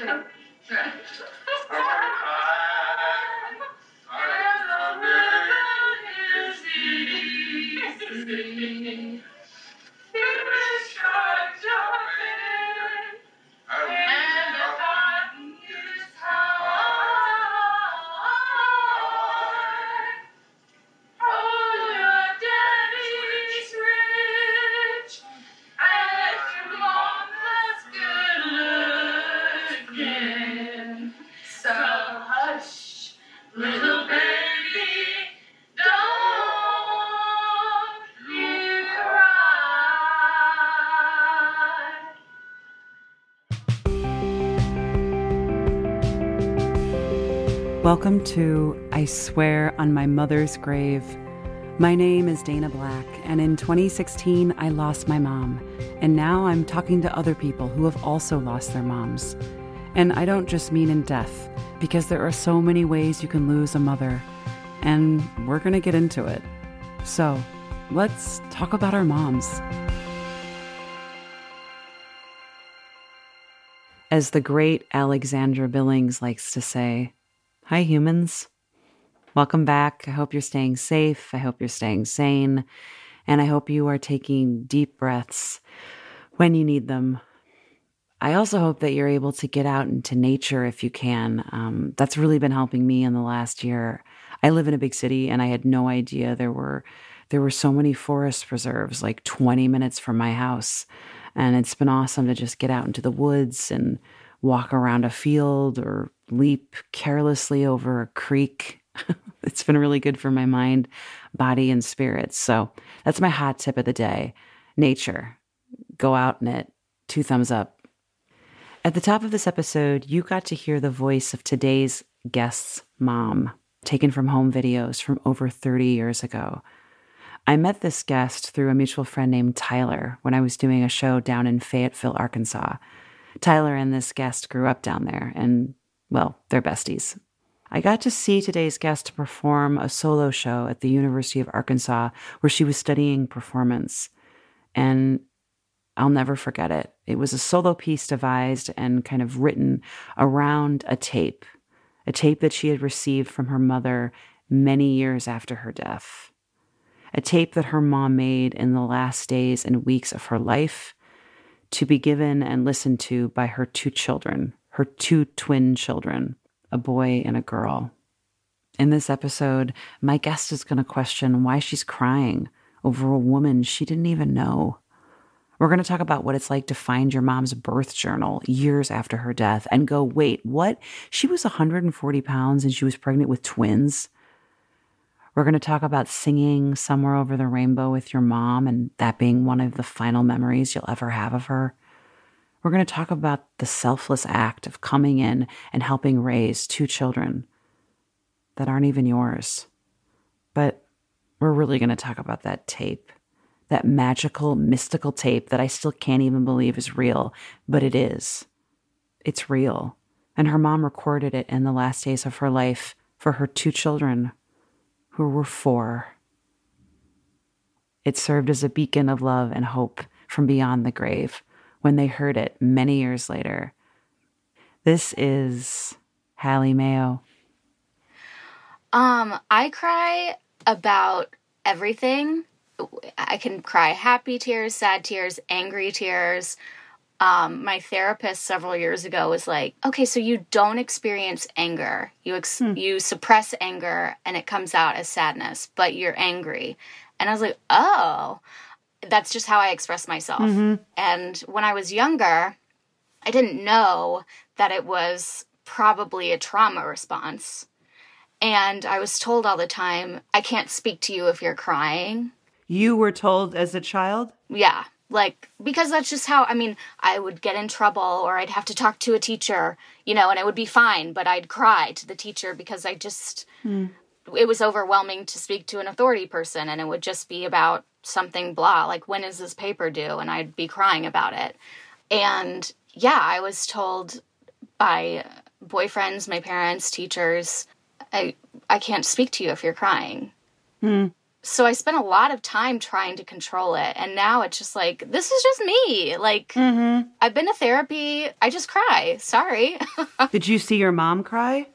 So Welcome to I Swear on My Mother's Grave. My name is Dana Black, and in 2016, I lost my mom. And now I'm talking to other people who have also lost their moms. And I don't just mean in death, because there are so many ways you can lose a mother. And we're going to get into it. So let's talk about our moms. As the great Alexandra Billings likes to say, Hi, humans. Welcome back. I hope you're staying safe. I hope you're staying sane. And I hope you are taking deep breaths when you need them. I also hope that you're able to get out into nature if you can. Um, that's really been helping me in the last year. I live in a big city and I had no idea there were there were so many forest preserves like 20 minutes from my house. And it's been awesome to just get out into the woods and walk around a field or leap carelessly over a creek. it's been really good for my mind, body, and spirits. So that's my hot tip of the day nature. Go out in it. Two thumbs up. At the top of this episode, you got to hear the voice of today's guest's mom, taken from home videos from over 30 years ago. I met this guest through a mutual friend named Tyler when I was doing a show down in Fayetteville, Arkansas. Tyler and this guest grew up down there, and, well, they're besties. I got to see today's guest perform a solo show at the University of Arkansas where she was studying performance. And I'll never forget it. It was a solo piece devised and kind of written around a tape, a tape that she had received from her mother many years after her death. A tape that her mom made in the last days and weeks of her life to be given and listened to by her two children, her two twin children, a boy and a girl. In this episode, my guest is going to question why she's crying over a woman she didn't even know. We're going to talk about what it's like to find your mom's birth journal years after her death and go, wait, what? She was 140 pounds and she was pregnant with twins? We're going to talk about singing Somewhere Over the Rainbow with your mom and that being one of the final memories you'll ever have of her. We're going to talk about the selfless act of coming in and helping raise two children that aren't even yours. But we're really going to talk about that tape, that magical, mystical tape that I still can't even believe is real, but it is. It's real. And her mom recorded it in the last days of her life for her two children who were four. It served as a beacon of love and hope from beyond the grave when they heard it many years later. This is Halley Mayo. Um, I cry about everything. I can cry happy tears, sad tears, angry tears. Um, my therapist several years ago was like, "Okay, so you don't experience anger. You ex- you suppress anger, and it comes out as sadness, but you're angry." And I was like, "Oh, that's just how I express myself." And when I was younger, I didn't know that it was probably a trauma response. And I was told all the time, I can't speak to you if you're crying. You were told as a child? Yeah. Like, because that's just how, I mean, I would get in trouble or I'd have to talk to a teacher, you know, and it would be fine, but I'd cry to the teacher because I just, hmm. it was overwhelming to speak to an authority person and it would just be about something blah, like, when is this paper due? And I'd be crying about it. And yeah, I was told by boyfriends, my parents, teachers, I, I can't speak to you if you're crying. Hmm. So I spent a lot of time trying to control it. And now it's just like, this is just me. Like, Mm-hmm. I've been to therapy. I just cry. Sorry. Did you see your mom cry?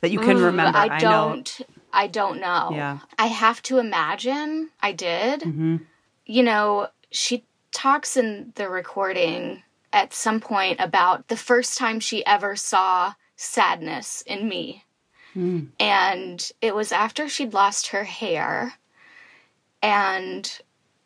That you can Ooh, remember. I know. don't. I don't know. Yeah. I have to imagine I did. Mm-hmm. You know, she talks in the recording at some point about the first time she ever saw sadness in me. Mm. And it was after she'd lost her hair. And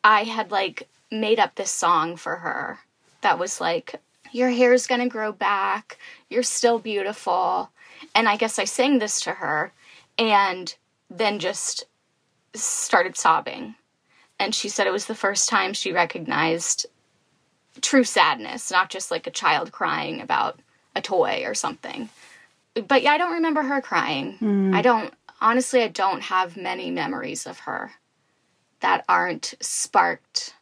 I had like made up this song for her that was like, Your hair's gonna grow back. You're still beautiful. And I guess I sang this to her and then just started sobbing. And she said it was the first time she recognized true sadness, not just like a child crying about a toy or something. But yeah, I don't remember her crying. Hmm. I don't, honestly, I don't have many memories of her that aren't sparked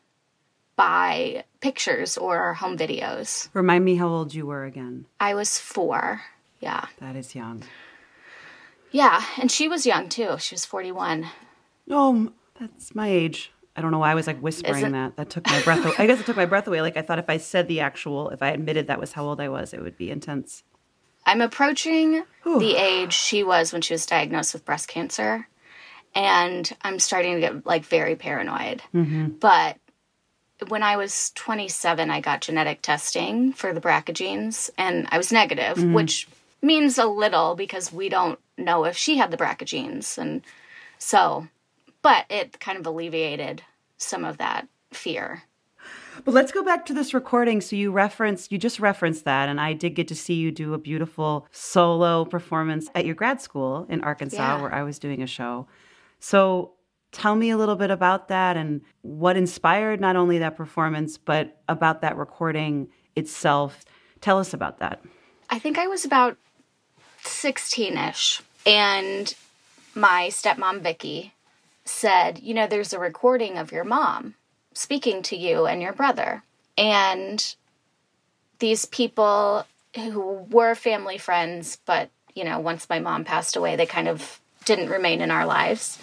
by pictures or home videos. Remind me how old you were again. I was four. Yeah. That is young. Yeah. And she was young too. She was 41. Oh, that's my age. I don't know why I was like whispering it? that. That took my breath away. I guess it took my breath away. Like I thought if I said the actual, if I admitted that was how old I was, it would be intense. I'm approaching the age she was when she was diagnosed with breast cancer. And I'm starting to get like very paranoid. Mm-hmm. But when I was 27, I got genetic testing for the BRCA genes and I was negative, mm-hmm. which means a little because we don't know if she had the BRCA genes. And so, but it kind of alleviated some of that fear. But let's go back to this recording. So you referenced, you just referenced that, and I did get to see you do a beautiful solo performance at your grad school in Arkansas, Yeah. where I was doing a show. So tell me a little bit about that and what inspired not only that performance, but about that recording itself. Tell us about that. I think I was about 16 ish. And my stepmom, Vicky, said, You know, there's a recording of your mom speaking to you and your brother. And these people who were family friends, but, you know, once my mom passed away, they kind of didn't remain in our lives.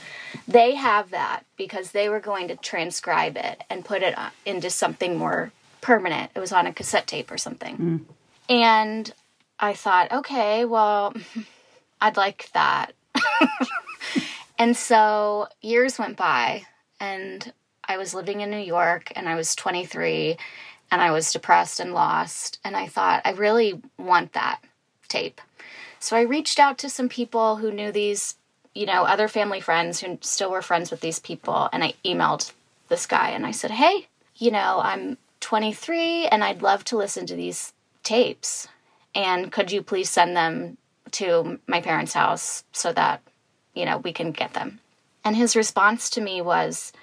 They have that because they were going to transcribe it and put it uh, into something more permanent. It was on a cassette tape or something. And I thought, okay, well, I'd like that. and so years went by, and I was living in New York, and I was 23, and I was depressed and lost. And I thought, I really want that tape. So I reached out to some people who knew these, you know, other family friends who still were friends with these people, and I emailed this guy and I said, hey, you know, I'm 23 and I'd love to listen to these tapes. And could you please send them to my parents' house so that, you know, we can get them? And his response to me was,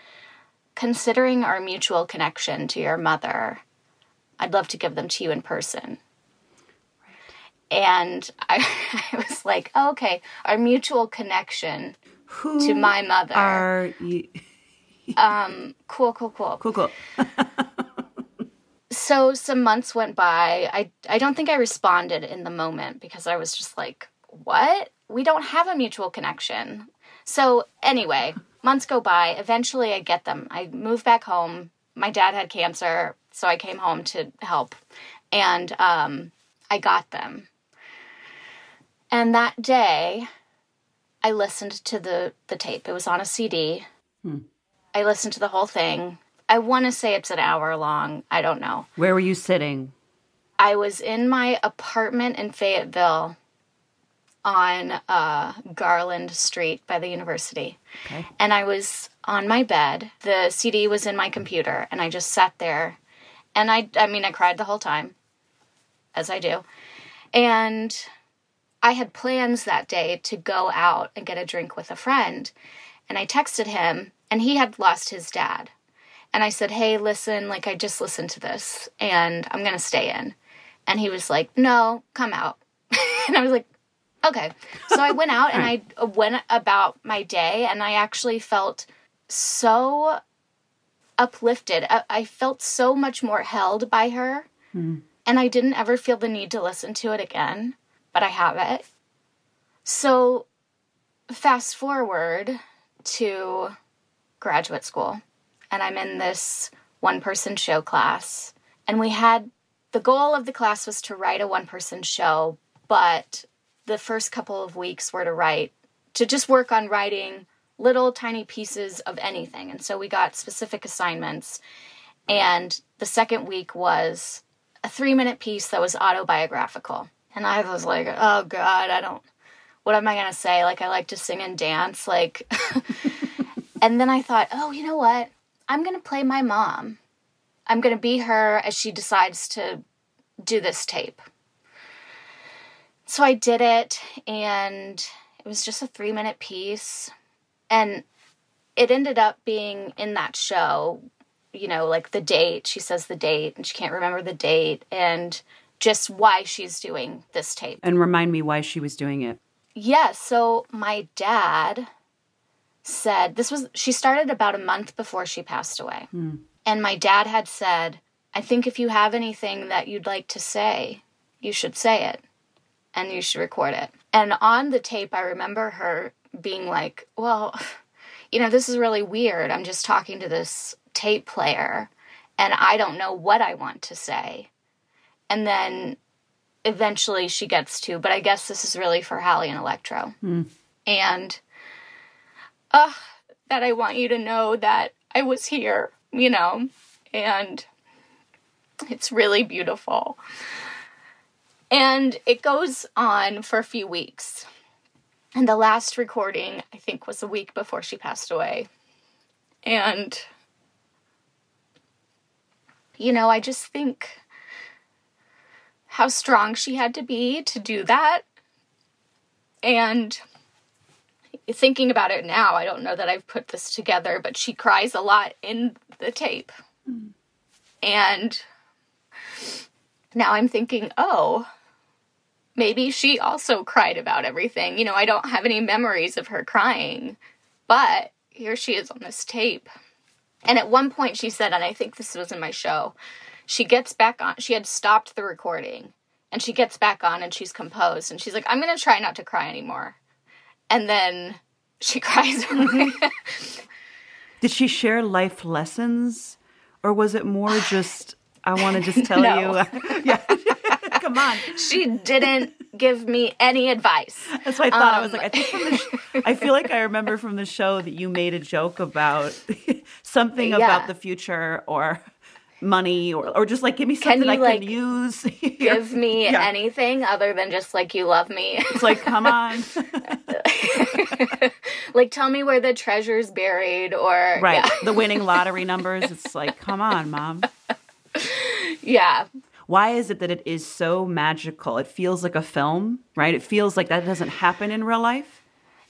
considering our mutual connection to your mother, I'd love to give them to you in person. And I, I was like, oh, okay, our mutual connection Who to my mother. are you? um, cool, cool, cool. Cool, cool. so some months went by. I I don't think I responded in the moment because I was just like, "What? We don't have a mutual connection." So anyway, months go by. Eventually, I get them. I move back home. My dad had cancer, so I came home to help, and um, I got them. And that day, I listened to the the tape. It was on a CD. I listened to the whole thing. I want to say it's an hour long. I don't know. Where were you sitting? I was in my apartment in Fayetteville on uh, Garland Street by the university. Okay. And I was on my bed. The CD was in my computer, and I just sat there. And I, I mean, I cried the whole time, as I do. And I had plans that day to go out and get a drink with a friend. And I texted him, and he had lost his dad. And I said, Hey, listen, like, I just listened to this, and I'm going to stay in. And he was like, No, come out. and I was like, Okay. So I went out and I uh, went about my day, and I actually felt so uplifted. I, I felt so much more held by her. Hmm. And I didn't ever feel the need to listen to it again, but I have it. So fast forward to graduate school and I'm in this one person show class. And we had the goal of the class was to write a one person show, but the first couple of weeks were to write, to just work on writing little tiny pieces of anything. And so we got specific assignments. And the second week was a three minute piece that was autobiographical. And I was like, oh God, I don't, what am I going to say? Like, I like to sing and dance. Like, and then I thought, oh, you know what? I'm going to play my mom. I'm going to be her as she decides to do this tape. So I did it, and it was just a three minute piece. And it ended up being in that show, you know, like the date. She says the date, and she can't remember the date, and just why she's doing this tape. And remind me why she was doing it. Yeah, so my dad said this was she started about a month before she passed away. Hmm. And my dad had said, "I think if you have anything that you'd like to say, you should say it and you should record it." And on the tape I remember her being like, "Well, you know, this is really weird. I'm just talking to this tape player and I don't know what I want to say." And then eventually she gets to, but I guess this is really for Halley and Electro. And uh, that I want you to know that I was here, you know, and it's really beautiful. And it goes on for a few weeks. And the last recording, I think, was a week before she passed away. And, you know, I just think how strong she had to be to do that. And thinking about it now, I don't know that I've put this together, but she cries a lot in the tape. Hmm. And now I'm thinking, oh, maybe she also cried about everything. You know, I don't have any memories of her crying, but here she is on this tape. And at one point she said, and I think this was in my show, she gets back on, she had stopped the recording, and she gets back on and she's composed, and she's like, I'm going to try not to cry anymore. And then she cries. Mm-hmm. Did she share life lessons or was it more just, I want to just tell No. you? yeah. Come on. she didn't give me any advice. That's what I thought. I was Um, like, I think from the sh- I feel like I remember from the show that you made a joke about something Yeah. about the future or money or, or just like give me something you, I like, can use. Give me Yeah. anything other than just like you love me. It's like, come on. like tell me where the treasure's buried or right. yeah. The winning lottery numbers. It's like, come on, mom. yeah. Why is it that it is so magical? It feels like a film, right? It feels like that doesn't happen in real life.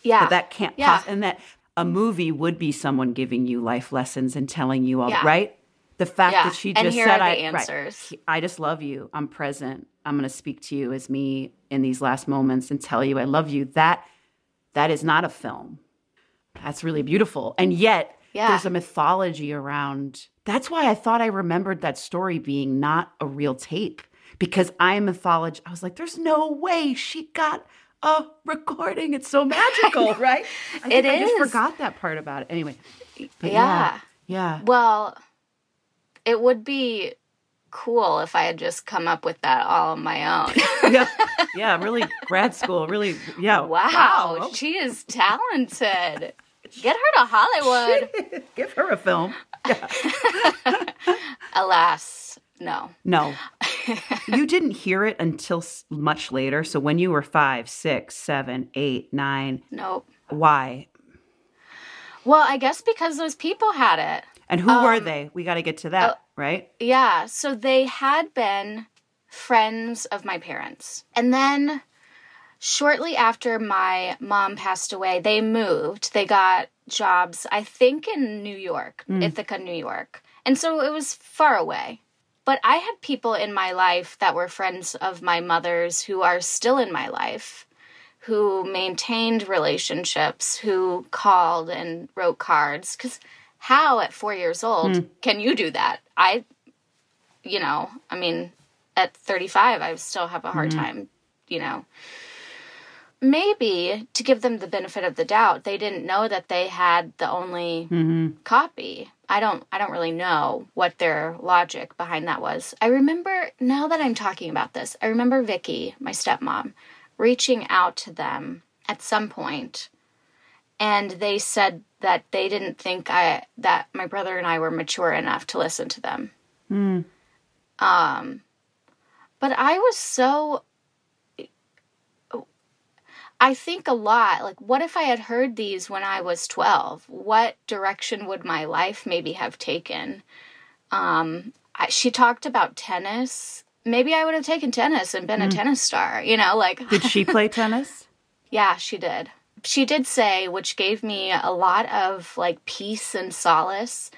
Yeah. That that can't Yeah. and that a movie would be someone giving you life lessons and telling you all Yeah. right. The fact Yeah. that she just said, "I the right. I just love you. I'm present. I'm going to speak to you as me in these last moments and tell you I love you." That that is not a film. That's really beautiful. And yet Yeah. there's a mythology around. That's why I thought I remembered that story being not a real tape because I am mythology. I was like, "There's no way she got." A recording. It's so magical, right? I It think I just forgot that part about it. Anyway, but Yeah. yeah, Well, it would be cool if I had just come up with that all on my own. yeah, yeah, yeah. Really, grad school. Really, yeah. wow, she is talented. Get her to Hollywood. Give her a film. Alas, no. No, you didn't hear it until much later. So when you were five, six, seven, eight, nine, Nope. why? Well, I guess because those people had it. And who were Um, they? We got to get to that, right? Yeah, so they had been friends of my parents. And then shortly after my mom passed away, they moved. They got jobs, I think, in New York, hmm. Ithaca, New York. And so it was far away. But I had people in my life that were friends of my mother's who are still in my life, who maintained relationships, who called and wrote cards. Because how at four years old hmm. can you do that? I, you know, I mean, at 35, I still have a hard hmm. time, you know, maybe to give them the benefit of the doubt, they didn't know that they had the only copy. I don't I don't really know what their logic behind that was. I remember now that I'm talking about this, I remember Vicky, my stepmom, reaching out to them at some point and they said that they didn't think I that my brother and I were mature enough to listen to them. Um but I was so I think a lot like what if I had heard these when I was 12? What direction would my life maybe have taken? Um I, she talked about tennis. Maybe I would have taken tennis and been a tennis star, you know, like Did she play tennis? yeah, she did. She did say, which gave me a lot of like peace and solace.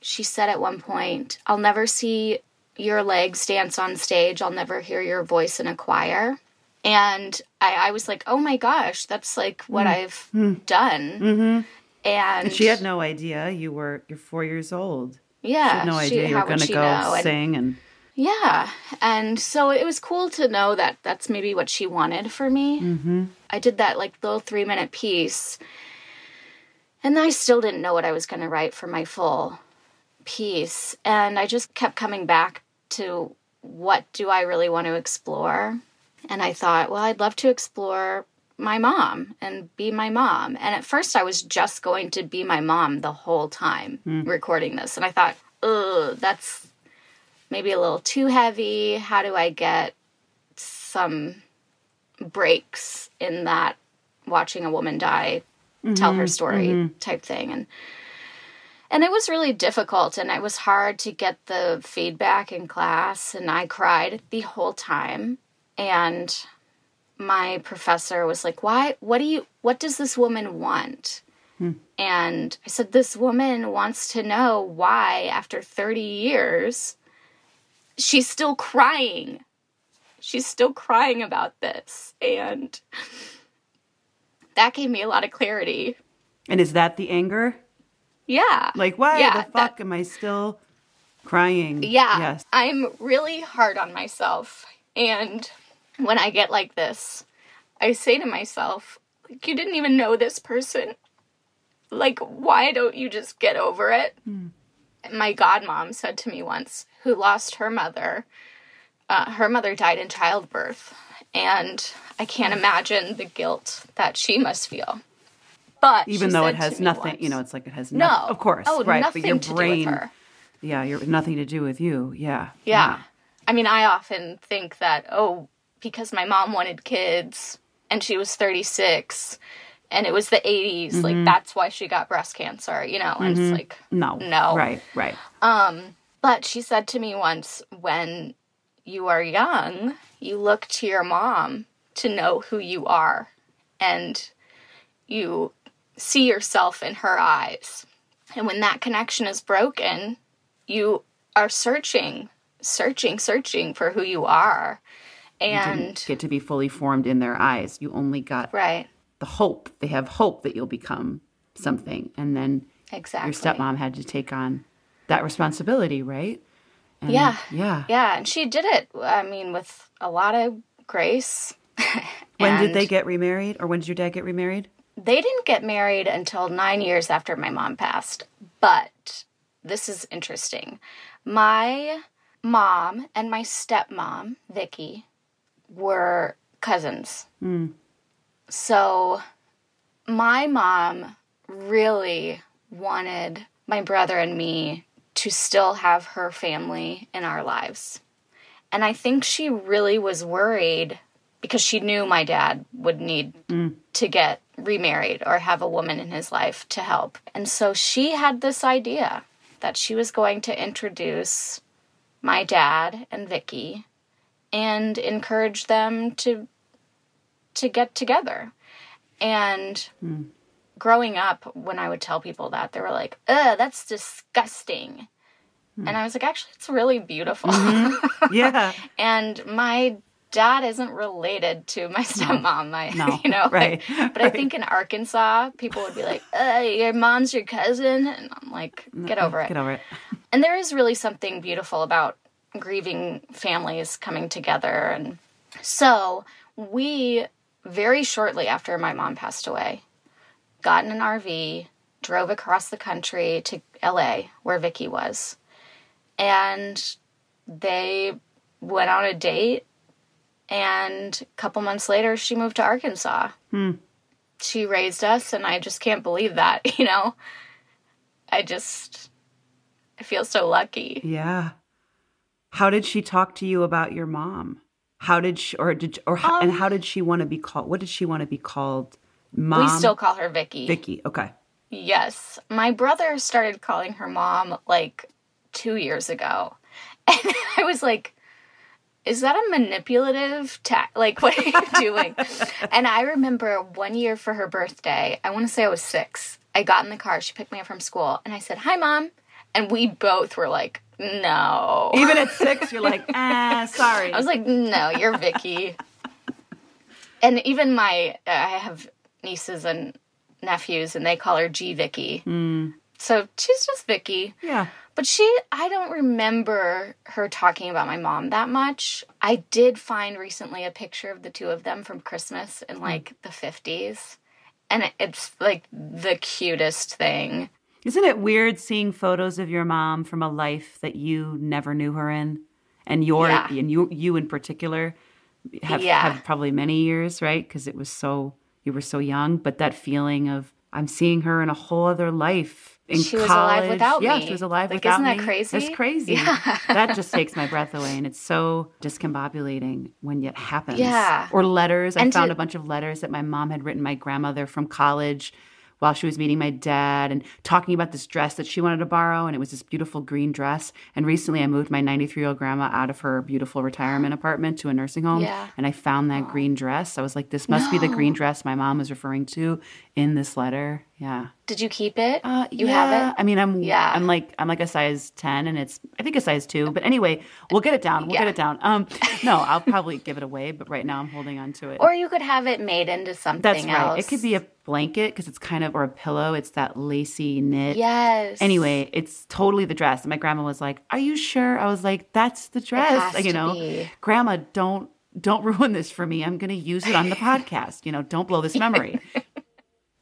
She said at one point, I'll never see your legs dance on stage. I'll never hear your voice in a choir. And I, I was like, oh my gosh, that's like what I've done. Mm-hmm. And She had no idea you were you're four years old. yeah, She had no idea you how were going to go know? And- sing and Yeah. And so it was cool to know that that's maybe what she wanted for me. mm-hmm. I did that like little three minute piece. And I still didn't know what I was going to write for my full piece. And I just kept coming back to what do I really want to explore? And I thought, well, I'd love to explore my mom and be my mom. And at first, I was just going to be my mom the whole time hmm. recording this. And I thought, ugh, that's maybe a little too heavy. How do I get some breaks in that watching a woman die tell her mm-hmm. story mm-hmm. type thing and and it was really difficult and it was hard to get the feedback in class and I cried the whole time and my professor was like why what do you what does this woman want hmm. and I said this woman wants to know why after 30 years she's still crying she's still crying about this and that gave me a lot of clarity And is that the anger? yeah Like why Yeah, the fuck am I still crying? Yeah. Yes. I'm really hard on myself. And when I get like this, I say to myself, like, you didn't even know this person. Like, why don't you just get over it? My godmom said to me once, who lost her mother, uh, her mother died in childbirth. And I can't imagine the guilt that she must feel. But Even though it has nothing, once- you know, it's like it has no, no, of course, oh, right? but your brain, do with her. yeah, you're nothing to do with you. Yeah, Yeah. I mean, I often think that, oh, because my mom wanted kids and she was 36 and it was the 80s, Mm-hmm. like that's why she got breast cancer, you know? And it's like, No, No. right, right. um, but she said to me once, when you are young, you look to your mom to know who you are and you see yourself in her eyes. And when that connection is broken, you are searching, searching, searching for who you are. And get to be fully formed in their eyes. You only got right, the hope. They have hope that you'll become something, and then exactly. your stepmom had to take on that responsibility, right? And- Yeah. yeah. Yeah, and she did it. I mean, with a lot of grace. When did they get remarried, or when did your dad get remarried? They didn't get married until nine years after my mom passed. But this is interesting. My mom and my stepmom, Vicky, were cousins. Hmm. So my mom really wanted my brother and me to still have her family in our lives. And I think she really was worried because she knew my dad would need hmm. to get remarried or have a woman in his life to help. And so she had this idea that she was going to introduce my dad and Vicky and encourage them to to get together. And growing up when I would tell people that, they were like, "Ugh, that's disgusting." And I was like, "Actually, it's really beautiful." Yeah, and my dad isn't related to my stepmom. My, no, you know, right, like- but I think in Arkansas, people would be like, uh, "Your mom's your cousin," and I'm like, "Get over it." Get over it. And there is really something beautiful about grieving families coming together, and so we very shortly after my mom passed away, got in an RV, drove across the country to LA, where Vicky was. And they went on a date. And a couple months later, she moved to Arkansas. Hmm. She raised us, and I just can't believe that, you know? I just, I feel so lucky. Yeah. How did she talk to you about your mom? How did she, or did, or how, and Um, how did she want to be called? What did she want to be called? Mom. we still call her Vicky. Vicky. Okay. Yes. My brother started calling her mom like two years ago. And I was like, is that a manipulative ta- like what are you doing and i remember one year for her birthday i want to say i was six i got in the car she picked me up from school and i said hi mom and we both were like no Even at six, you're like, ah, sorry. i was like no you're vicky and even my uh, i have nieces and nephews and they call her g vicky so she's just vicky yeah. but she, I don't remember her talking about my mom that much. I did find recently a picture of the two of them from Christmas in like the 50s. And it's like the cutest thing. Isn't it weird seeing photos of your mom from a life that you never knew her in, and your Yeah. and you you in particular have Yeah. have probably many years, right? Because it was so you were so young, but that feeling of I'm seeing her in a whole other life. In She was alive without yeah, me. she was alive Like, without isn't that me. crazy? That's crazy. Yeah. that just takes my breath away, and it's so discombobulating when it happens. Yeah. Or letters. I found to- a bunch of letters that my mom had written my grandmother from college while she was meeting my dad and talking about this dress that she wanted to borrow. And it was this beautiful green dress. And recently I moved my 93 year old grandma out of her beautiful retirement apartment to a nursing home. Yeah. And I found that green dress. I was like, this must be the green dress my mom was referring to in this letter. Yeah. Did you keep it? Uh, you yeah. have it? I mean, I'm Yeah. I'm like I'm like a size ten, and it's I think a size two. But anyway, we'll get it down. We'll Yeah. get it down. Um, no, I'll probably give it away, but right now I'm holding on to it. Or you could have it made into something That's right. else. It could be a blanket because it's kind of or a pillow. It's that lacy knit. Yes. Anyway, it's totally the dress. And my grandma was like, "Are you sure?" I was like, "That's the dress." Like, you know, be. Grandma, don't don't ruin this for me. I'm going to use it on the podcast. You know, don't blow this memory.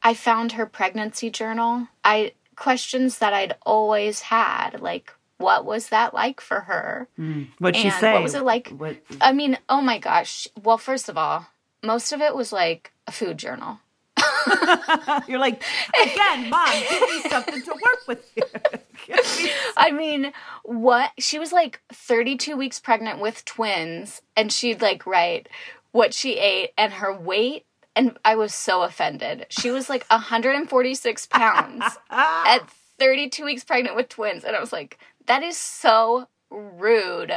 I found her pregnancy journal. I questions that I'd always had, like what was that like for her? Hmm. What'd she say? what was it like? What, I mean, oh my gosh. Well, first of all, most of it was like a food journal. You're like, again, mom, give me something to work with here. I mean, what? She was like 32 weeks pregnant with twins, and she'd like write what she ate and her weight. And I was so offended. She was like 146 pounds at 32 weeks pregnant with twins. And I was like, that is so rude.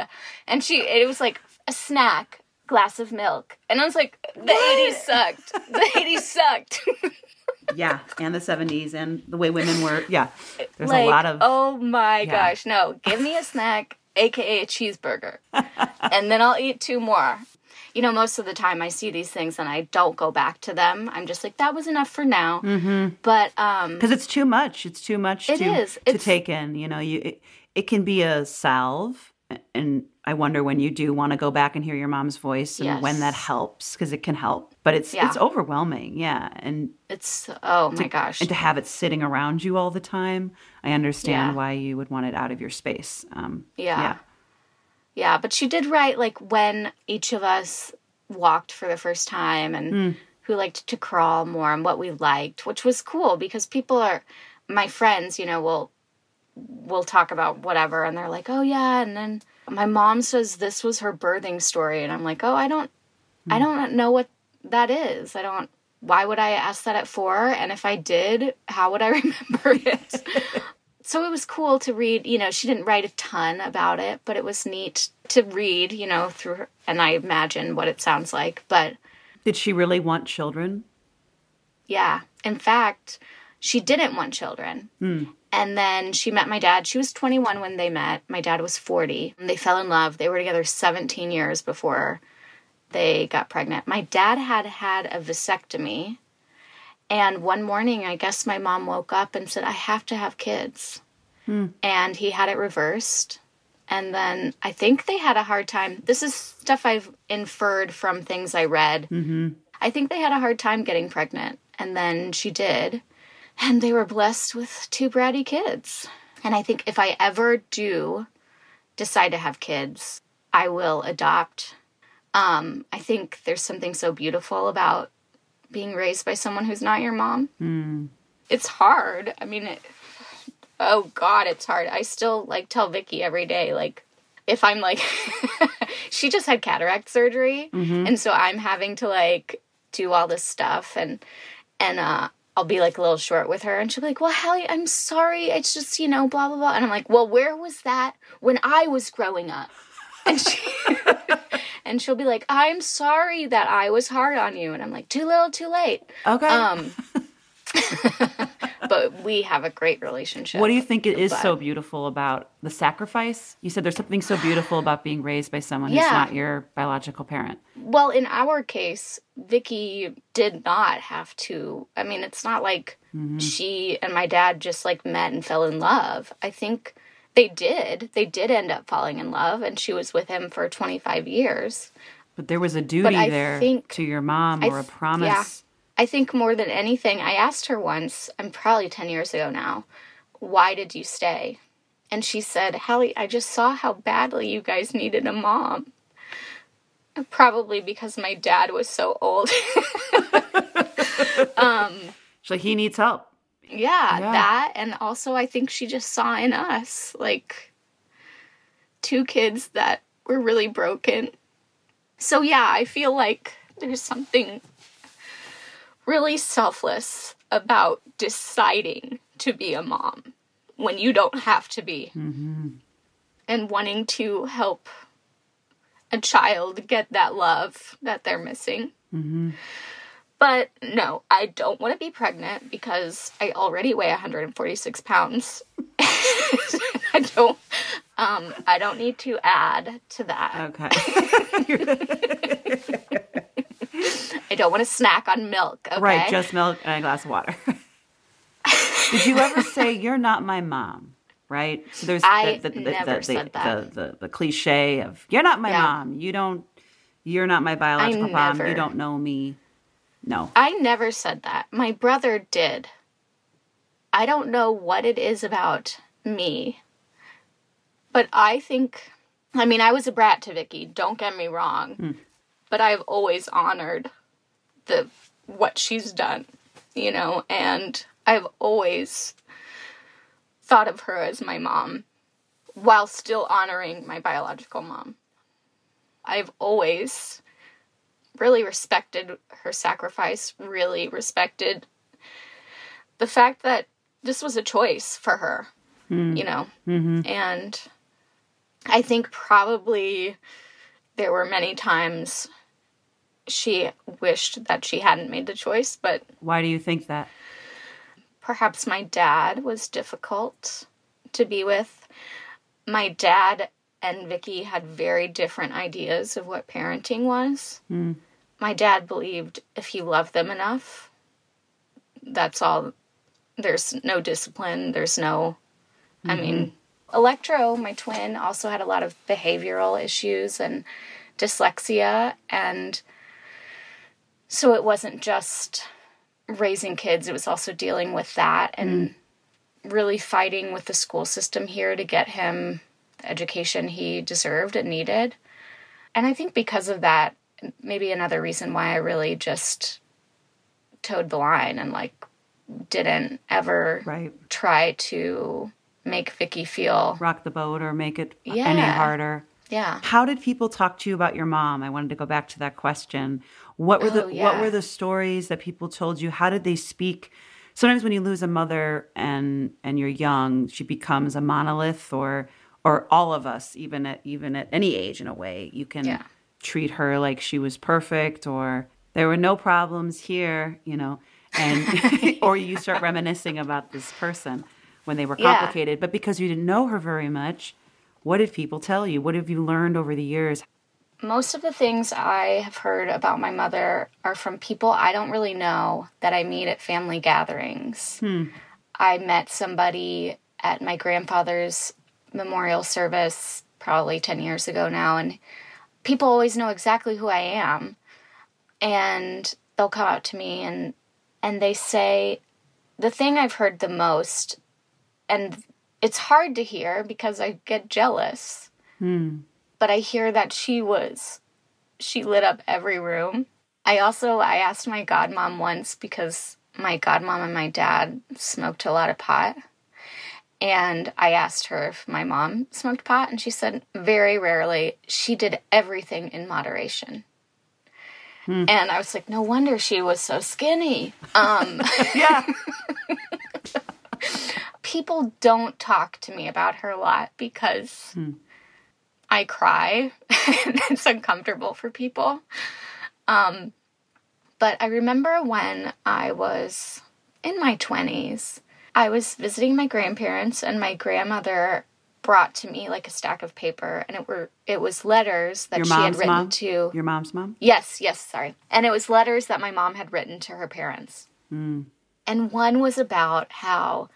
And she, it was like a snack, glass of milk. And I was like, the 80s sucked. The 80s sucked. yeah, and the 70s and the way women were. Yeah, there's like, a lot of. oh my Yeah. gosh, no, give me a snack, aka a cheeseburger, and then I'll eat two more. You know, most of the time I see these things and I don't go back to them. I'm just like, that was enough for now. Mm-hmm. But um, because it's too much. It's too much It to, is. to take in. You know, you it, it can be a salve, and I wonder when you do want to go back and hear your mom's voice, and when that helps because it can help. But it's Yeah. it's overwhelming, yeah, and it's oh my gosh, and to have it sitting around you all the time, I understand Yeah. why you would want it out of your space. Um, Yeah. yeah. Yeah, but she did write like when each of us walked for the first time and hmm. who liked to crawl more and what we liked, which was cool because people are my friends, you know, will will talk about whatever and they're like, "Oh yeah," and then my mom says this was her birthing story and I'm like, "Oh, I don't I hmm. don't know what that is. I don't why would I ask that at 4 and if I did, how would I remember it?" so it was cool to read you know she didn't write a ton about it but it was neat to read you know through her and i imagine what it sounds like but Did she really want children? yeah. In fact she didn't want children. Hmm. And then she met my dad. She was 21 when they met. My dad was 40 they fell in love. They were together 17 years before they got pregnant. My dad had had a vasectomy and one morning i guess my mom woke up and said i have to have kids. And he had it reversed. And then i think they had a hard time. This is stuff i've inferred from things i read. I think they had a hard time getting pregnant, and then she did, and they were blessed with two bratty kids. And I think if I ever do decide to have kids, I will adopt. Um, I think there's something so beautiful about being raised by someone who's not your mom. It's hard. I mean, it, oh God, it's hard. I still like tell Vicky every day, like, if I'm like, she just had cataract surgery, and so I'm having to like do all this stuff, and and uh, I'll be like a little short with her, and she'll be like, "Well, Halley, I'm sorry. It's just you know, blah blah blah," and I'm like, "Well, where was that when I was growing up?" And she. And she'll be like, "I'm sorry that I was hard on you," and I'm like, "Too little, too late." Okay. Um, but we have a great relationship. what do you think it is but- so beautiful about the sacrifice? You said there's something so beautiful about being raised by someone who's not your biological parent. Well, in our case, Vicky did not have to. I mean, it's not like she and my dad just like met and fell in love. I think they did. They did end up falling in love, and she was with him for 25 years. But there was a duty there think- to your mom or a promise. yeah. I think more than anything, I asked her once, I'm probably 10 years ago now, why did you stay? And she said, Halley, I just saw how badly you guys needed a mom. Probably because my dad was so old. Um, She's like, he needs help. Yeah, Yeah. that. And also, I think she just saw in us like two kids that were really broken. So, yeah, I feel like there's something really selfless about deciding to be a mom when you don't have to be mm-hmm. and wanting to help a child get that love that they're missing. Mm-hmm. But no, I don't want to be pregnant because I already weigh 146 pounds. I don't. Um, I don't need to add to that. Okay. I don't want to snack on milk. Okay. Right, just milk and a glass of water. Did you ever say you're not my mom? Right. So there's I the, the, the, never the, said that. The, the, cliche of you're not my Yeah. mom. You don't. You're not my biological mom. You don't know me. No. I never said that. My brother did. I don't know what it is about me, but I think, I mean, I was a brat to Vicky, don't get me wrong, hmm. but I've always honored the what she's done, you know, and I've always thought of her as my mom while still honoring my biological mom. I've always really respected her sacrifice, really respected the fact that this was a choice for her, hmm. you know. Mm-hmm. And I think probably there were many times she wished that she hadn't made the choice, but Why do you think that? perhaps my dad was difficult to be with. My dad and Vicky had very different ideas of what parenting was. Hmm. My dad believed if you love them enough, that's all. There's no discipline. There's no. I mm-hmm. mean, Electro, my twin, also had a lot of behavioral issues and dyslexia. And so it wasn't just raising kids, it was also dealing with that and mm. really fighting with the school system here to get him the education he deserved and needed. And I think because of that, maybe another reason why I really just toed the line and like didn't ever Right. try to make Vicky feel Rock the boat or make it any harder. yeah. How did people talk to you about your mom? I wanted to go back to that question. What were the Oh, what were the stories that people told you? How did they speak? Sometimes when you lose a mother and and you're young, she becomes a monolith or or all of us, even at even at any age in a way, you can Yeah. Treat her like she was perfect or there were no problems here, you know. And or you start reminiscing about this person when they were Yeah. complicated, but because you didn't know her very much, what did people tell you? What have you learned over the years? Most of the things I have heard about my mother are from people I don't really know that I meet at family gatherings. Hmm. I met somebody at my grandfather's memorial service probably 10 years ago now, and people always know exactly who I am. And they'll come up to me and and they say the thing I've heard the most, and it's hard to hear because I get jealous. Hmm. But I hear that she was, she lit up every room. I also I asked my godmom once because my godmom and my dad smoked a lot of pot. And I asked her if my mom smoked pot, and she said very rarely. She did everything in moderation. And I was like, no wonder she was so skinny. Um, Yeah. people don't talk to me about her a lot because I cry and it's uncomfortable for people. Um, but I remember when I was in my 20s, I was visiting my grandparents and my grandmother brought to me like a stack of paper and it were it was letters that Your she had written mom? to Your mom's mom? Yes, yes, sorry. And it was letters that my mom had written to her parents. Hmm. And one was about how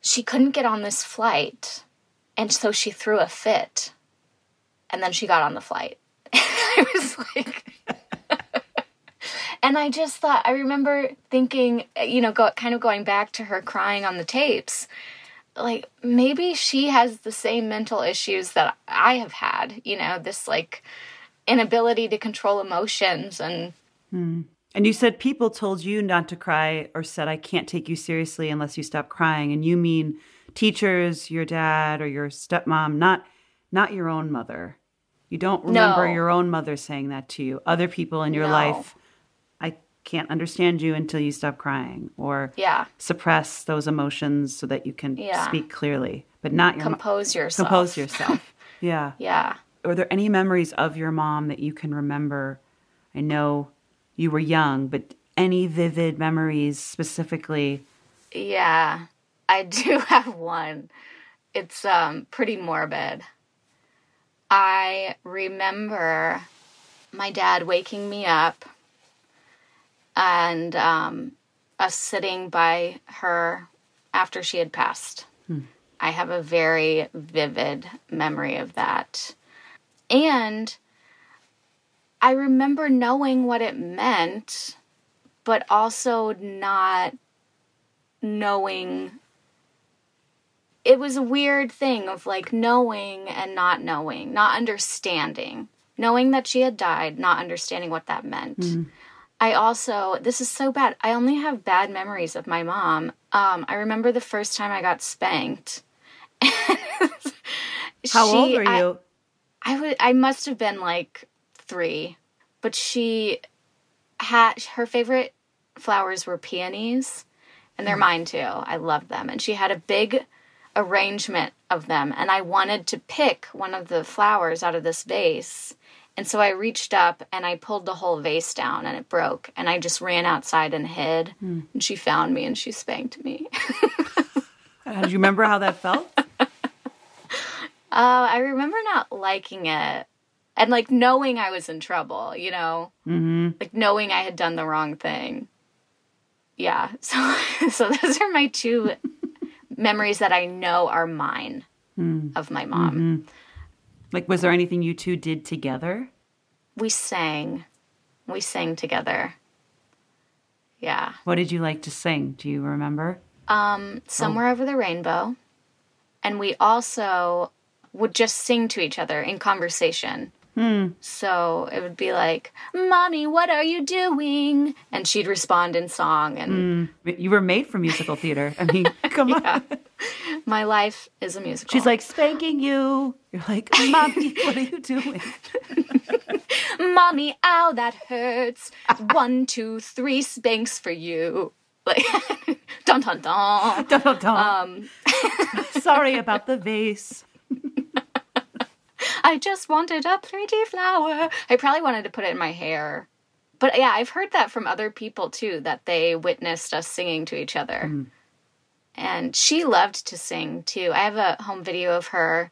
she couldn't get on this flight. And so she threw a fit. And then she got on the flight. I was like, and I just thought, I remember thinking, eh, you know, go, kind of going back to her crying on the tapes. Like, maybe she has the same mental issues that I have had, you know, this like inability to control emotions and hmm. And you said people told you not to cry or said, I can't take you seriously unless you stop crying. And you mean teachers, your dad, or your stepmom, not not your own mother. You don't remember No. your own mother saying that to you. Other people in your No. life, can't understand you until you stop crying or yeah, suppress those emotions so that you can Yeah. speak clearly, but not your compose yourself. compose yourself. yeah. Yeah. Are there any memories of your mom that you can remember? I know you were young, but any vivid memories specifically? Yeah, I do have one. It's um pretty morbid. I remember my dad waking me up and um, us sitting by her after she had passed. I have a very vivid memory of that. And I remember knowing what it meant, but also not knowing it was a weird thing of like knowing and not knowing, not understanding. Knowing that she had died, not understanding what that meant. I also, this is so bad. I only have bad memories of my mom. Um, I remember the first time I got spanked. How She- old were I- you? I would I must have been like 3. But she had her favorite flowers were peonies and they're mine too. I love them and she had a big arrangement of them and I wanted to pick one of the flowers out of this vase. And so I reached up and I pulled the whole vase down and it broke and I just ran outside and hid and she found me and she spanked me. Uh, Do you remember how that felt? Uh, I remember not liking it and like knowing I was in trouble, you know, hmm like knowing I had done the wrong thing. Yeah, so so those are my two memories that I know are mine of my mom. Like, was there anything you two did together? We sang, we sang together. Yeah, What did you like to sing? Do you remember? um, somewhere over the rainbow, and we also would just sing to each other in conversation. So it would be like, "Mommy, what are you doing?" And she'd respond in song, and You were made for musical theater. I mean, come on. my life is a musical. She's like spanking you. You're like, mommy, what are you doing? "Mommy, ow, that hurts. One, two, three spanks for you." Like, dun dun dun. Dun, dun, dun. Um, Sorry about the vase. I just wanted a pretty flower. I probably wanted to put it in my hair. But yeah, I've heard that from other people too, that they witnessed us singing to each other. And she loved to sing too. I have a home video of her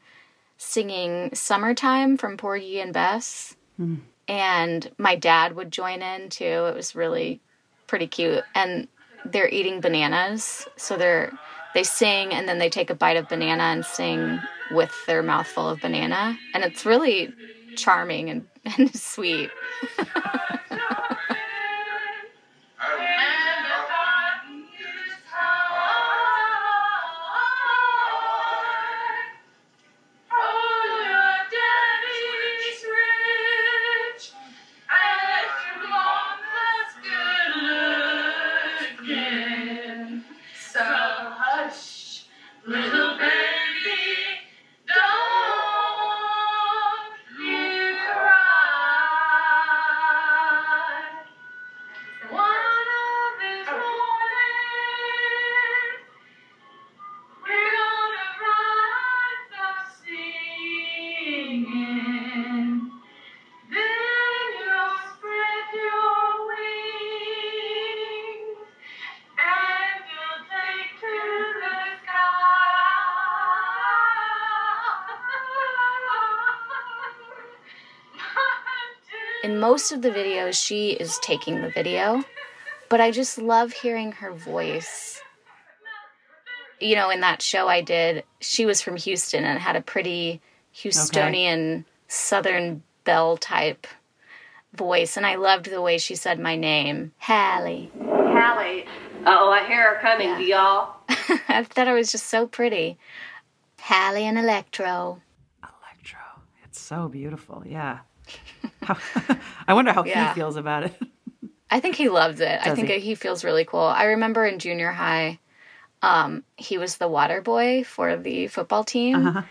singing Summertime from Porgy and Bess. Hmm. And my dad would join in too. It was really pretty cute. And they're eating bananas. So they're they sing and then they take a bite of banana and sing with their mouth full of banana. And it's really charming and, and sweet. most of the videos, she is taking the video, but I just love hearing her voice. You know, in that show I did, she was from Houston and had a pretty Houstonian Southern belle type voice, and I loved the way she said my name, Halley. Halley. Oh, I hear her coming, Yeah. y'all? I thought it was just so pretty. Halley and Electro. Electro. It's so beautiful. Yeah. How, I wonder how Yeah. he feels about it. I think he loves it. I think he? he feels really cool. I remember in junior high, um, he was the water boy for the football team. Uh-huh.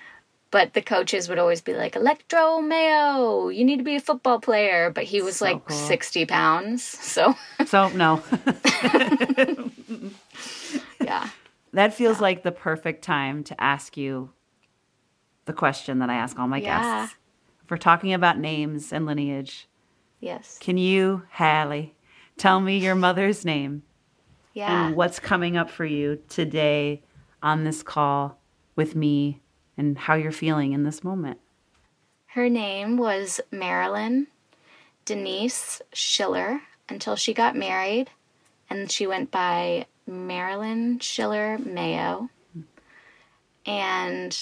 But the coaches would always be like, Electro Mayo, you need to be a football player. But he was So like cool. 60 pounds. So, So, no. yeah. that feels like the perfect time to ask you the question that I ask all my Yeah. guests. We're talking about names and lineage, Yes. can you, Halley, tell me your mother's name Yeah. and what's coming up for you today on this call with me and how you're feeling in this moment? Her name was Marilyn Denise Schiller until she got married, and she went by Marilyn Schiller Mayo. And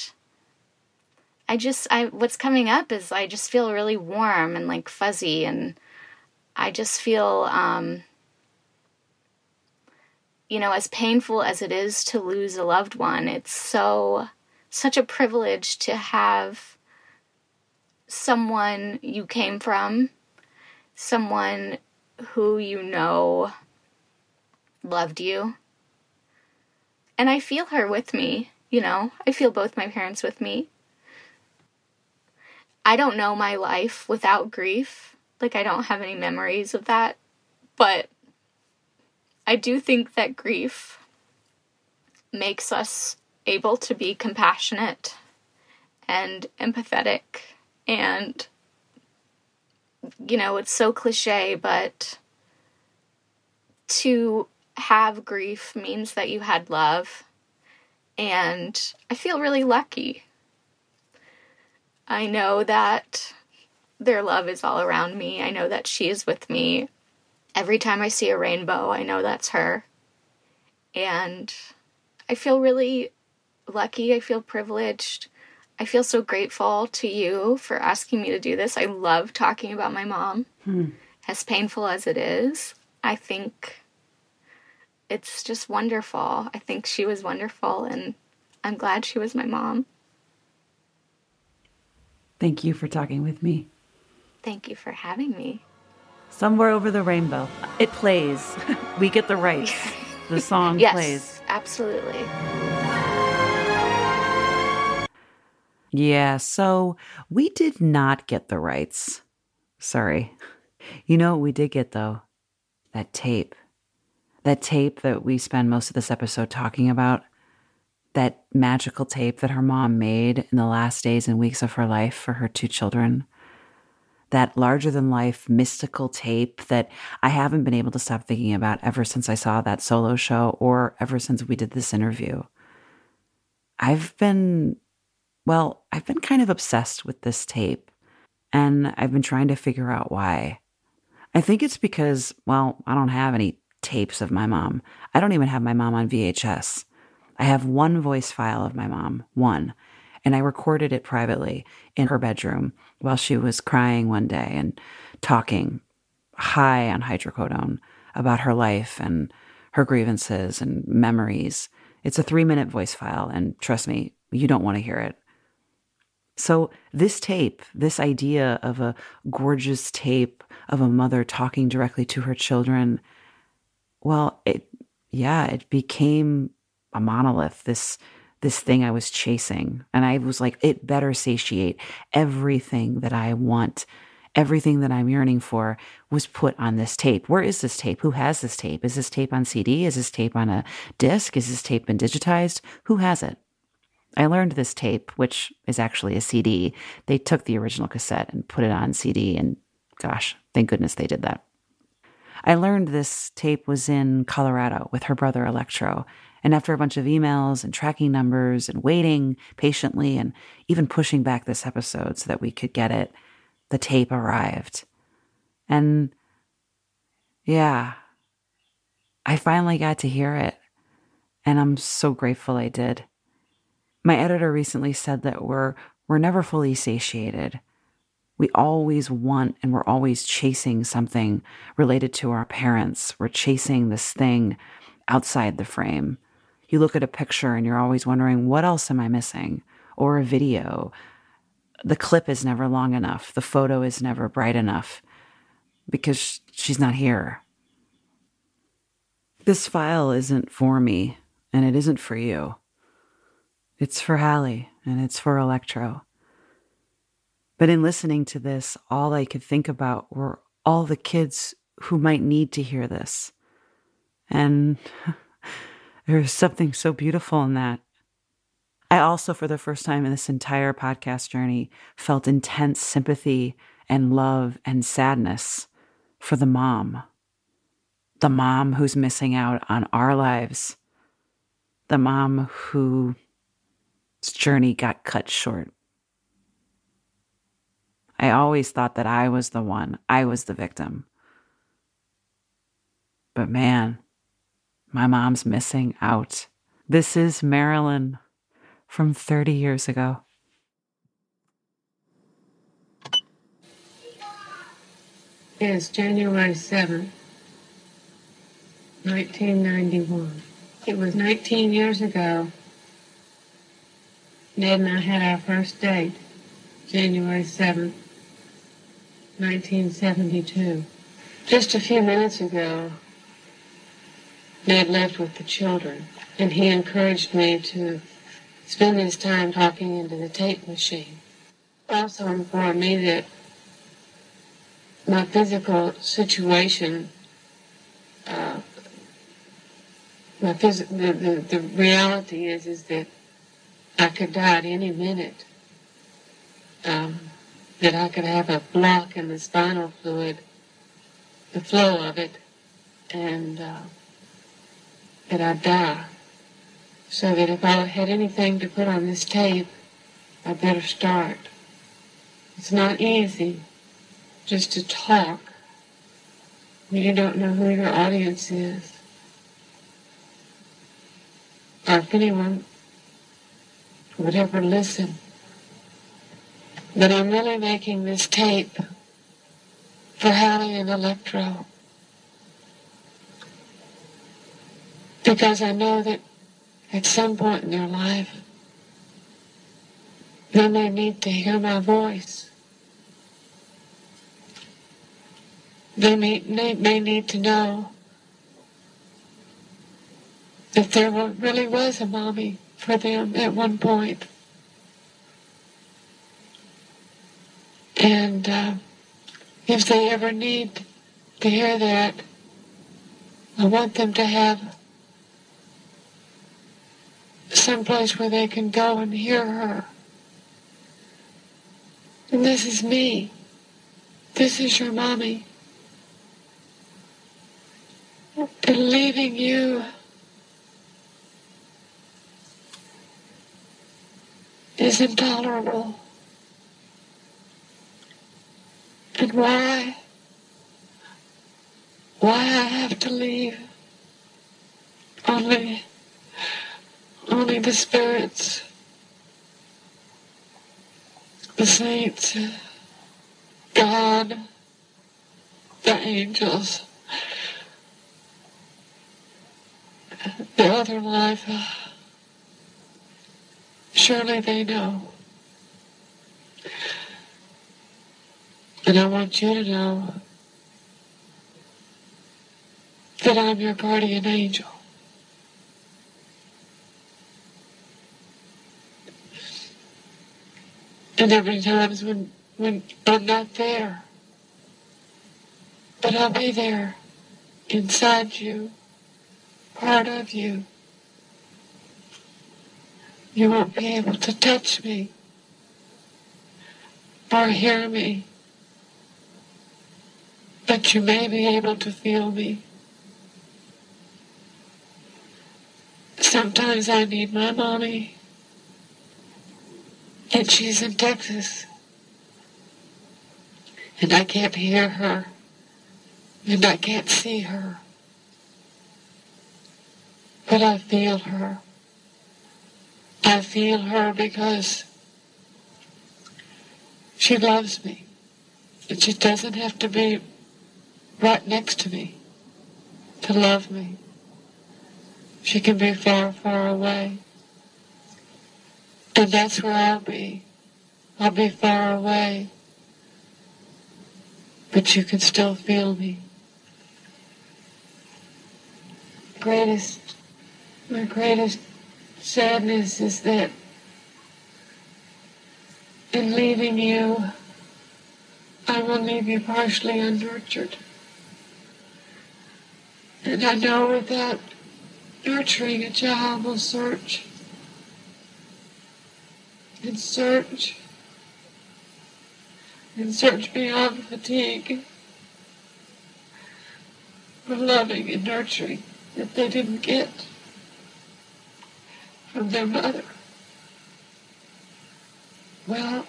I just, I what's coming up is I just feel really warm and like fuzzy, and I just feel, um, you know, as painful as it is to lose a loved one, it's so such a privilege to have someone you came from, someone who you know loved you. And I feel her with me, you know, I feel both my parents with me. I don't know my life without grief. Like, I don't have any memories of that. But I do think that grief makes us able to be compassionate and empathetic and you know it's so cliche but to have grief means that you had love and i feel really lucky i know that their love is all around me i know that she is with me every time i see a rainbow i know that's her and i feel really lucky i feel privileged I feel so grateful to you for asking me to do this. I love talking about my mom. Hmm. As painful as it is, I think it's just wonderful. I think she was wonderful, and I'm glad she was my mom. Thank you for talking with me. Thank you for having me. Somewhere over the rainbow. It plays. we get the rights. The song Yes, plays. absolutely. Yeah, so we did not get the rights. Sorry. You know what we did get though? That tape. That tape that we spend most of this episode talking about. That magical tape that her mom made in the last days and weeks of her life for her two children. That larger than life mystical tape that I haven't been able to stop thinking about ever since I saw that solo show or ever since we did this interview. I've been well, I've been kind of obsessed with this tape, and I've been trying to figure out why. I think it's because, well, I don't have any tapes of my mom. I don't even have my mom on VHS. I have one voice file of my mom, one, and I recorded it privately in her bedroom while she was crying one day and talking high on hydrocodone about her life and her grievances and memories. It's a three minute voice file, and trust me, you don't want to hear it. So, this tape, this idea of a gorgeous tape of a mother talking directly to her children, well, it, yeah, it became a monolith, this, this thing I was chasing. And I was like, it better satiate everything that I want, everything that I'm yearning for was put on this tape. Where is this tape? Who has this tape? Is this tape on CD? Is this tape on a disc? Is this tape been digitized? Who has it? I learned this tape, which is actually a CD. They took the original cassette and put it on CD, and gosh, thank goodness they did that. I learned this tape was in Colorado with her brother Electro. And after a bunch of emails and tracking numbers and waiting patiently and even pushing back this episode so that we could get it, the tape arrived. And yeah, I finally got to hear it. And I'm so grateful I did. My editor recently said that we're we're never fully satiated. We always want and we're always chasing something related to our parents. We're chasing this thing outside the frame. You look at a picture and you're always wondering, what else am I missing? Or a video. The clip is never long enough. The photo is never bright enough because she's not here. This file isn't for me and it isn't for you. It's for Halley and it's for Electro. But in listening to this, all I could think about were all the kids who might need to hear this. And there's something so beautiful in that. I also, for the first time in this entire podcast journey, felt intense sympathy and love and sadness for the mom. The mom who's missing out on our lives. The mom who journey got cut short. I always thought that I was the one, I was the victim. But man, my mom's missing out. This is Marilyn from 30 years ago. It is January 7th, 1991. It was 19 years ago Ned and I had our first date, January 7th, 1972. Just a few minutes ago, Ned left with the children, and he encouraged me to spend his time talking into the tape machine. Also informed me that my physical situation, uh, my phys- the, the, the reality is, is that I could die at any minute. Um, that I could have a block in the spinal fluid, the flow of it, and uh, that I'd die. So that if I had anything to put on this tape, I'd better start. It's not easy just to talk when you don't know who your audience is. Or if anyone would ever listen. But I'm really making this tape for Halley and Electro. Because I know that at some point in their life, they may need to hear my voice. They may, they may need to know that there really was a mommy for them at one point. And uh, if they ever need to hear that, I want them to have some place where they can go and hear her. And this is me. This is your mommy. And leaving you is intolerable. And why? Why I have to leave? Only, only the spirits, the saints, God, the angels, the other life. Surely they know. And I want you to know that I'm your guardian angel. And there be times when, when I'm not there, but I'll be there inside you, part of you. You won't be able to touch me or hear me, but you may be able to feel me. Sometimes I need my mommy, and she's in Texas, and I can't hear her, and I can't see her, but I feel her. I feel her because she loves me. And she doesn't have to be right next to me to love me. She can be far, far away. And that's where I'll be. I'll be far away. But you can still feel me. Greatest, my greatest sadness is that in leaving you, I will leave you partially unnurtured. And I know without nurturing a child will search and search and search beyond fatigue for loving and nurturing that they didn't get from their mother. Well,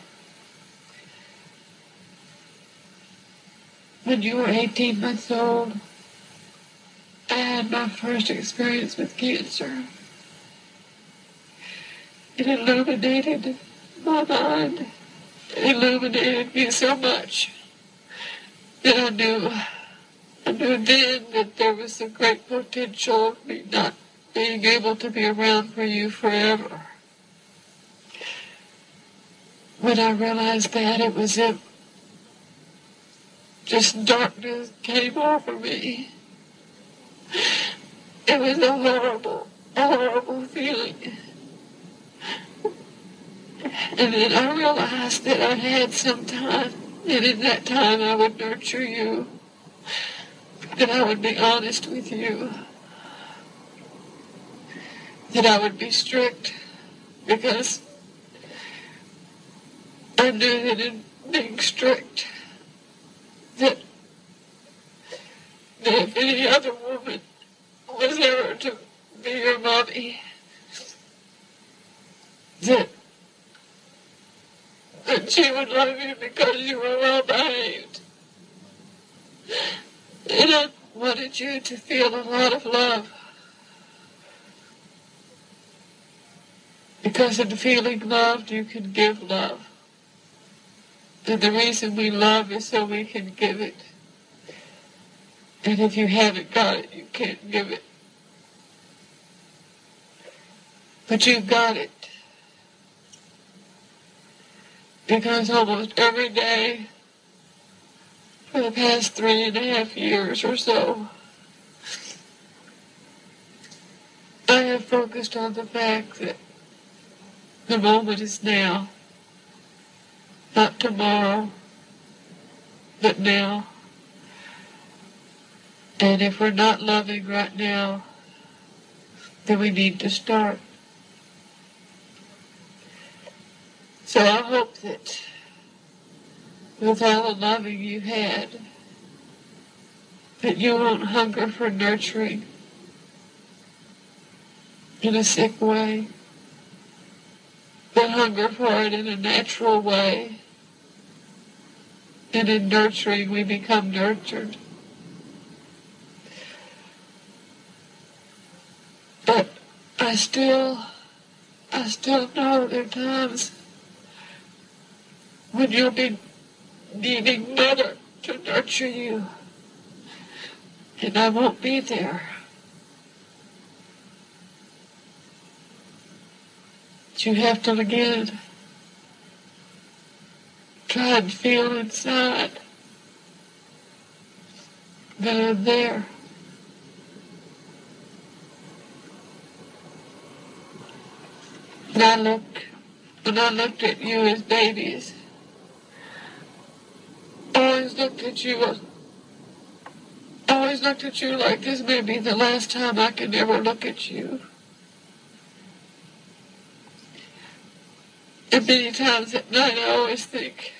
when you were 18 months old, I had my first experience with cancer. It illuminated my mind. It illuminated me so much that I knew, I knew then that there was a great potential of me not being able to be around for you forever. When I realized that, it was if just darkness came over me. It was a horrible, horrible feeling. And then I realized that I had some time, and in that time I would nurture you, that I would be honest with you, that I would be strict, because I knew that in being strict, that, that if any other woman was ever to be your mommy, that, that she would love you because you were well behaved. And I wanted you to feel a lot of love. Because in feeling loved, you can give love. And the reason we love is so we can give it. And if you haven't got it, you can't give it. But you've got it. Because almost every day for the past three and a half years or so, I have focused on the fact that the moment is now. Not tomorrow, but now. And if we're not loving right now, then we need to start. So I hope that with all the loving you had, that you won't hunger for nurturing in a sick way, but hunger for it in a natural way. And in nurturing, we become nurtured. But I still, I still know there are times when you'll be needing mother to nurture you. And I won't be there. You have to again try and feel inside but I'm there. And I look, when I looked at you as babies, always looked at you, always looked at you like this may be the last time I can ever look at you. And many times at night I always think,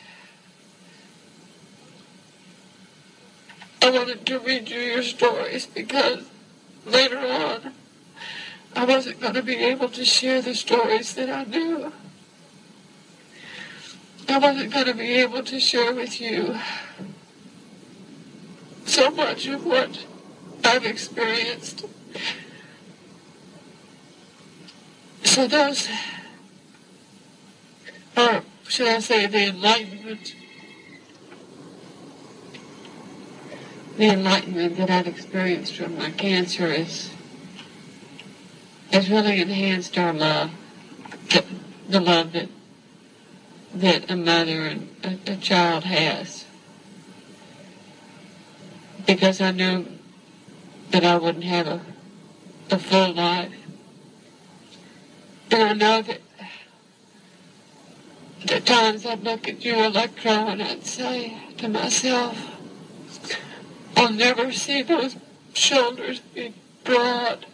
I wanted to read you your stories because later on I wasn't going to be able to share the stories that I knew. I wasn't going to be able to share with you so much of what I've experienced. So those, or should I say the enlightenment, the enlightenment that I've experienced from my cancer is has really enhanced our love, the, the love that that a mother and a, a child has. Because I knew that I wouldn't have a, a full life. And I know that at times I'd look at you, Electro, and I'd say to myself, I'll never see those shoulders be broad.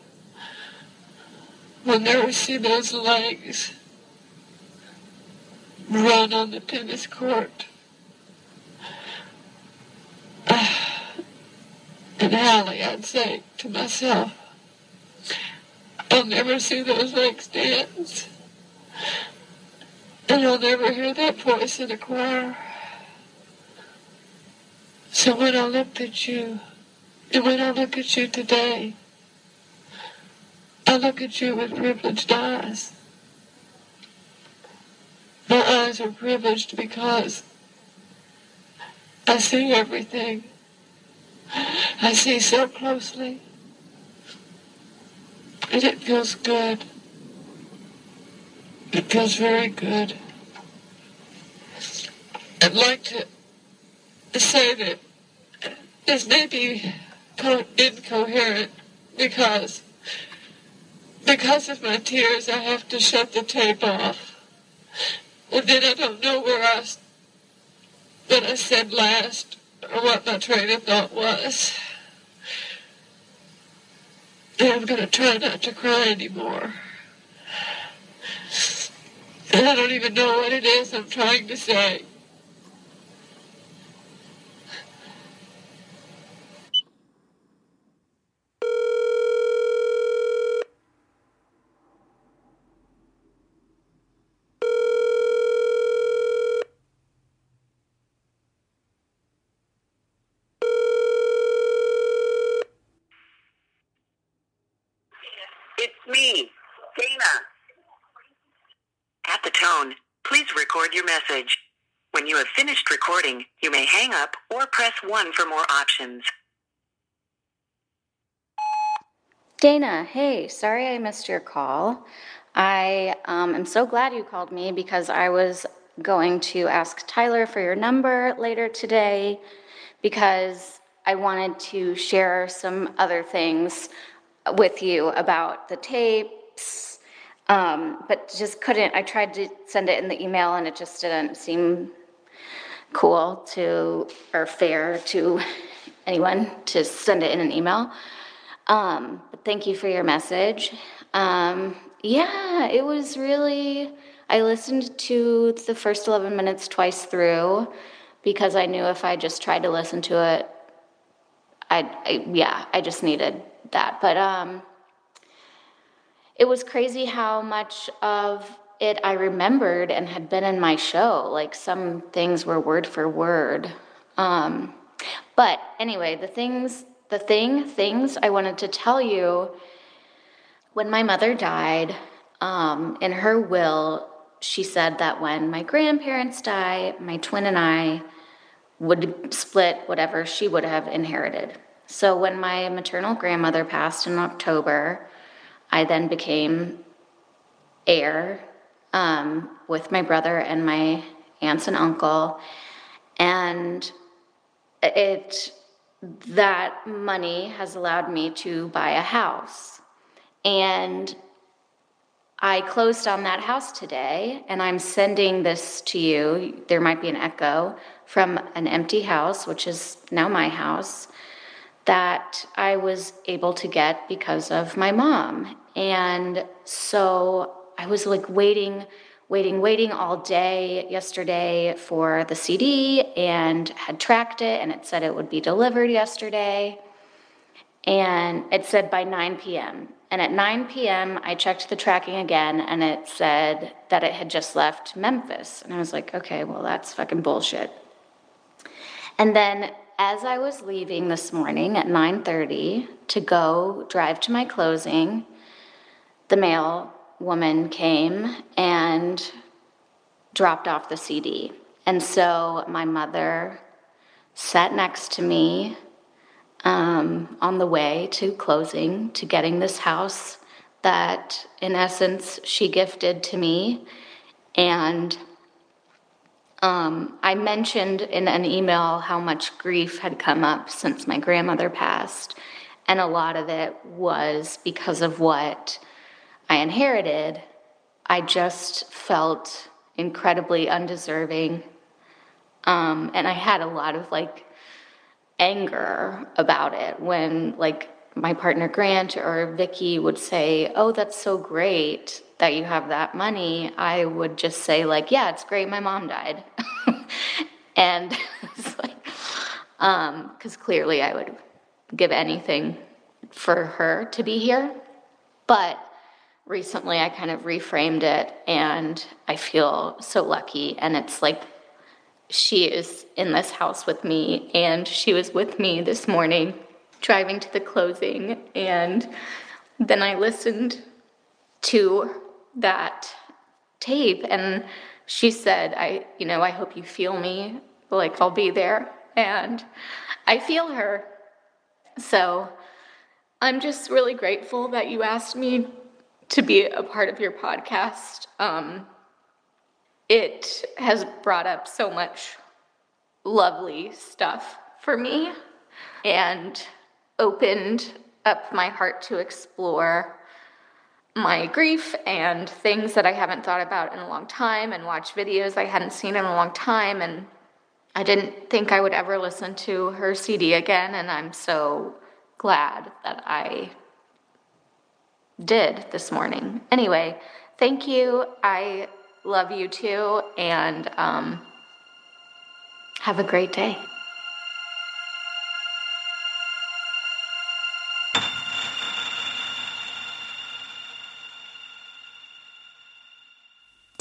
I'll never see those legs run on the tennis court. And Halley, I'd say to myself, I'll never see those legs dance. And I'll never hear that voice in a choir. So when I looked at you, and when I look at you today, I look at you with privileged eyes. My eyes are privileged because I see everything. I see so closely. And it feels good. It feels very good. I'd like to say that this may be incoherent because because of my tears I have to shut the tape off. And then I don't know where I what I said last or what my train of thought was. And I'm going to try not to cry anymore. And I don't even know what it is I'm trying to say. It's me, Dana. At the tone, please record your message. When you have finished recording, you may hang up or press 1 for more options. Dana, hey, sorry I missed your call. I um, am so glad you called me because I was going to ask Tyler for your number later today because I wanted to share some other things with you about the tapes, um, but just couldn't. I tried to send it in the email and it just didn't seem cool to or fair to anyone to send it in an email. Um, but thank you for your message. Um, yeah, it was really. I listened to the first 11 minutes twice through because I knew if I just tried to listen to it, I, I yeah, I just needed that. But um, it was crazy how much of it I remembered and had been in my show. Like some things were word for word. Um, but anyway, the things, the thing, things I wanted to tell you when my mother died, um, in her will, she said that when my grandparents die, my twin and I would split whatever she would have inherited. So when my maternal grandmother passed in October, I then became heir um, with my brother and my aunts and uncle. And it that money has allowed me to buy a house. And I closed on that house today, and I'm sending this to you. There might be an echo from an empty house, which is now my house, that I was able to get because of my mom. And so I was like waiting, waiting, waiting all day yesterday for the CD and had tracked it, and it said it would be delivered yesterday. And it said by 9 p.m. And at 9 p.m., I checked the tracking again and it said that it had just left Memphis. And I was like, okay, well, that's fucking bullshit. And then as I was leaving this morning at 9:30 to go drive to my closing, the mail woman came and dropped off the CD. And so my mother sat next to me um, on the way to closing, to getting this house that, in essence, she gifted to me. And um, I mentioned in an email how much grief had come up since my grandmother passed. And a lot of it was because of what I inherited. I just felt incredibly undeserving. Um, and I had a lot of like anger about it when like my partner Grant or Vicky would say, "Oh, that's so great that you have that money." I would just say like, "Yeah, it's great my mom died." and it's like um cuz clearly I would give anything for her to be here. But recently I kind of reframed it and I feel so lucky and it's like she is in this house with me, and she was with me this morning driving to the closing. And then I listened to that tape, and she said, I, you know, I hope you feel me, like I'll be there. And I feel her. So I'm just really grateful that you asked me to be a part of your podcast. Um, it has brought up so much lovely stuff for me and opened up my heart to explore my grief and things that I haven't thought about in a long time and watch videos I hadn't seen in a long time and I didn't think I would ever listen to her CD again and I'm so glad that I did this morning. Anyway, thank you. I Love you too, and um, have a great day.